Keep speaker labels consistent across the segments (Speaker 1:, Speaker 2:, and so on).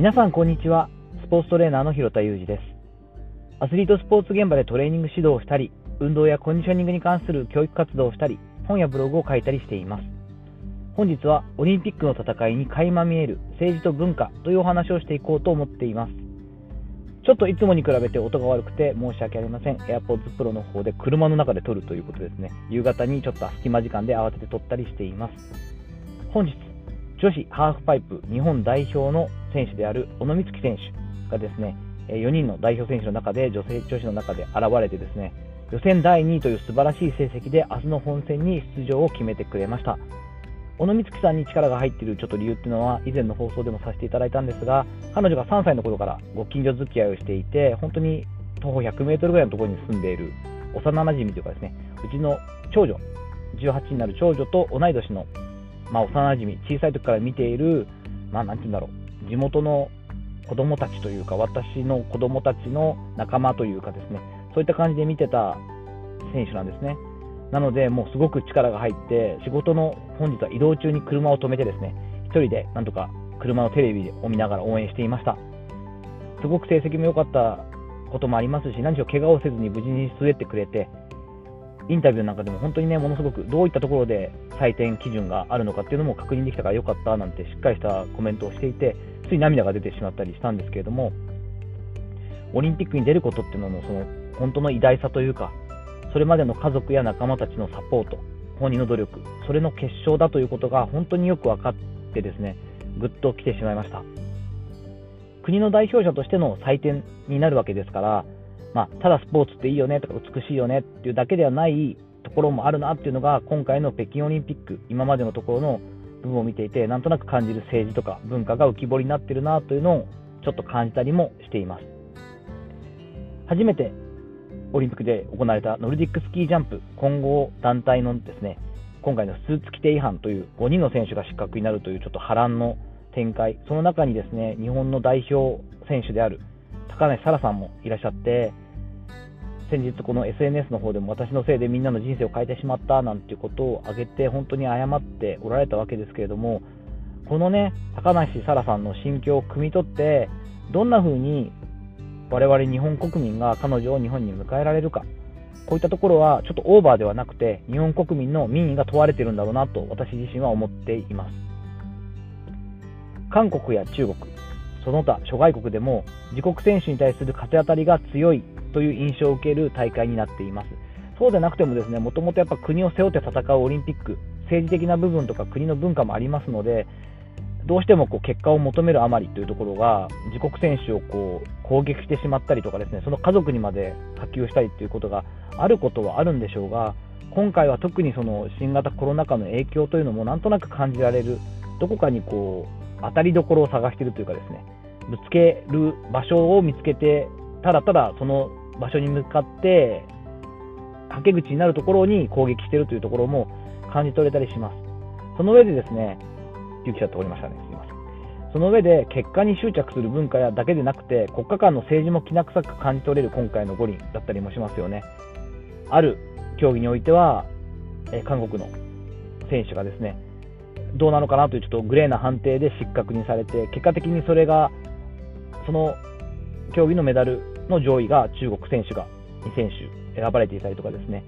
Speaker 1: 皆さんこんにちは。スポーツトレーナーの広田裕二です。アスリートスポーツ現場でトレーニング指導をしたり運動やコンディショニングに関する教育活動をしたり本やブログを書いたりしています。本日はオリンピックの戦いに垣間見える政治と文化というお話をしていこうと思っています。ちょっといつもに比べて音が悪くて申し訳ありません。AirPods Pro の方で車の中で撮るということですね。夕方にちょっと隙間時間で慌てて撮ったりしています。本日女子ハーフパイプ日本代表の選手である小野光希選手がですね4人の代表選手の中で女性女子の中で現れてですね予選第2位という素晴らしい成績で明日の本戦に出場を決めてくれました。小野光希さんに力が入っているちょっと理由っていうのは以前の放送でもさせていただいたんですが彼女が3歳の頃からご近所付き合いをしていて本当に徒歩100メートルぐらいのところに住んでいる幼なじみというかですねうちの長女18になる長女と同い年のまあ、幼馴染小さい時から見ている、まあ、なんて言うんだろう、地元の子供たちというか、私の子供たちの仲間というかですね、そういった感じで見てた選手なんですね。なので、もうすごく力が入って、仕事の本日は移動中に車を止めてですね、1人でなんとか車のテレビを見ながら応援していました。すごく成績も良かったこともありますし、何しろ怪我をせずに無事に滑ってくれて、インタビューなんかでも本当にね、ものすごくどういったところで採点基準があるのかっていうのも確認できたからよかったなんてしっかりしたコメントをしていて、つい涙が出てしまったりしたんですけれども、オリンピックに出ることっていうののその本当の偉大さというか、それまでの家族や仲間たちのサポート、本人の努力、それの結晶だということが本当によく分かってですね、ぐっと来てしまいました。国の代表者としての採点になるわけですから、まあ、ただスポーツっていいよねとか美しいよねっていうだけではないところもあるなっていうのが今回の北京オリンピック今までのところの部分を見ていてなんとなく感じる政治とか文化が浮き彫りになってるなというのをちょっと感じたりもしています。初めてオリンピックで行われたノルディックスキージャンプ混合団体のですね今回のスーツ規定違反という5人の選手が失格になるというちょっと波乱の展開その中にですね日本の代表選手である高梨沙羅さんもいらっしゃって、先日この SNS の方でも私のせいでみんなの人生を変えてしまったなんていうことを挙げて本当に謝っておられたわけですけれども、このね、高梨沙羅さんの心境を汲み取って、どんな風に我々日本国民が彼女を日本に迎えられるか、こういったところはちょっとオーバーではなくて、日本国民の民意が問われているんだろうなと私自身は思っています。韓国や中国、その他諸外国でも自国選手に対する風当たりが強いという印象を受ける大会になっています。そうでなくてもですね、もともとやっぱ国を背負って戦うオリンピック、政治的な部分とか国の文化もありますので、どうしてもこう結果を求めるあまりというところが、自国選手をこう攻撃してしまったりとかですね、その家族にまで波及したりということがあることはあるんでしょうが、今回は特にその新型コロナ禍の影響というのもなんとなく感じられる、どこかにこう当たりどころを探しているというかですね、ぶつける場所を見つけて、ただただその場所に向かって、はけ口になるところに攻撃しているというところも感じ取れたりします。その上でですね、有記者通りましたね、すみません。その上で結果に執着する文化やだけでなくて、国家間の政治もきな臭く感じ取れる今回の五輪だったりもしますよね。ある競技においては、え韓国の選手がですね、どうなのかなというちょっとグレーな判定で失格にされて、結果的にそれが、その競技のメダルの上位が中国選手が2選手選ばれていたりとかですね、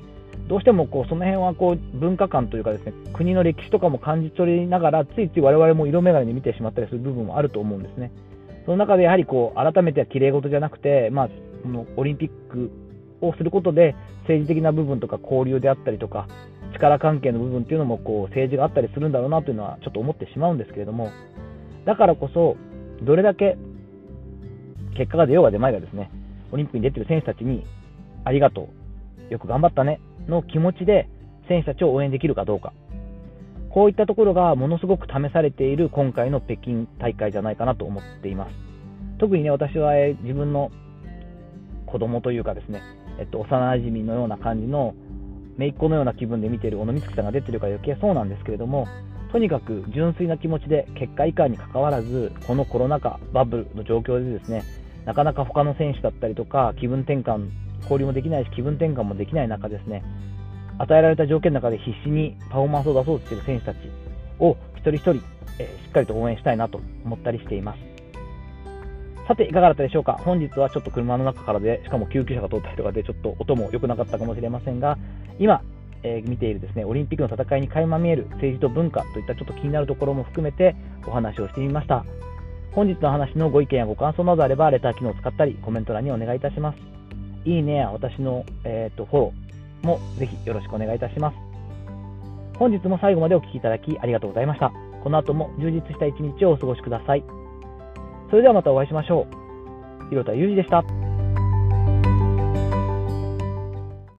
Speaker 1: どうしてもこうその辺はこう文化観というかですね国の歴史とかも感じ取りながらついつい我々も色眼鏡で見てしまったりする部分もあると思うんですね。その中でやはりこう改めては綺麗事じゃなくて、まあ、このオリンピックをすることで政治的な部分とか交流であったりとか力関係の部分っていうのもこう政治があったりするんだろうなというのはちょっと思ってしまうんですけれどもだからこそどれだけ結果が出ようが出まいがですねオリンピックに出てる選手たちにありがとう。よく頑張ったね。の気持ちで選手たちを応援できるかどうか。こういったところがものすごく試されている今回の北京大会じゃないかなと思っています。特にね私は自分の子供というかですね、えっと、幼馴染のような感じの姪っ子のような気分で見ている小野光希さんが出てるから余計そうなんですけれども、とにかく純粋な気持ちで結果以下にかかわらず、このコロナ禍、バブルの状況でですね、なかなか他の選手だったりとか、気分転換、交流もできないし、気分転換もできない中ですね、与えられた条件の中で必死にパフォーマンスを出そうとしている選手たちを一人一人、えー、しっかりと応援したいなと思ったりしています。さて、いかがだったでしょうか？本日はちょっと車の中からで、しかも救急車が通ったりとかで、ちょっと音も良くなかったかもしれませんが、今、えー、見ているですね、オリンピックの戦いに垣間見える政治と文化といったちょっと気になるところも含めてお話をしてみました。本日の話のご意見やご感想などあれば、レター機能を使ったり、コメント欄にお願いいたします。いいねや私の、えーと、フォローもぜひよろしくお願いいたします。本日も最後までお聴きいただきありがとうございました。この後も充実した一日をお過ごしください。それではまたお会いしましょう。広田裕二でした。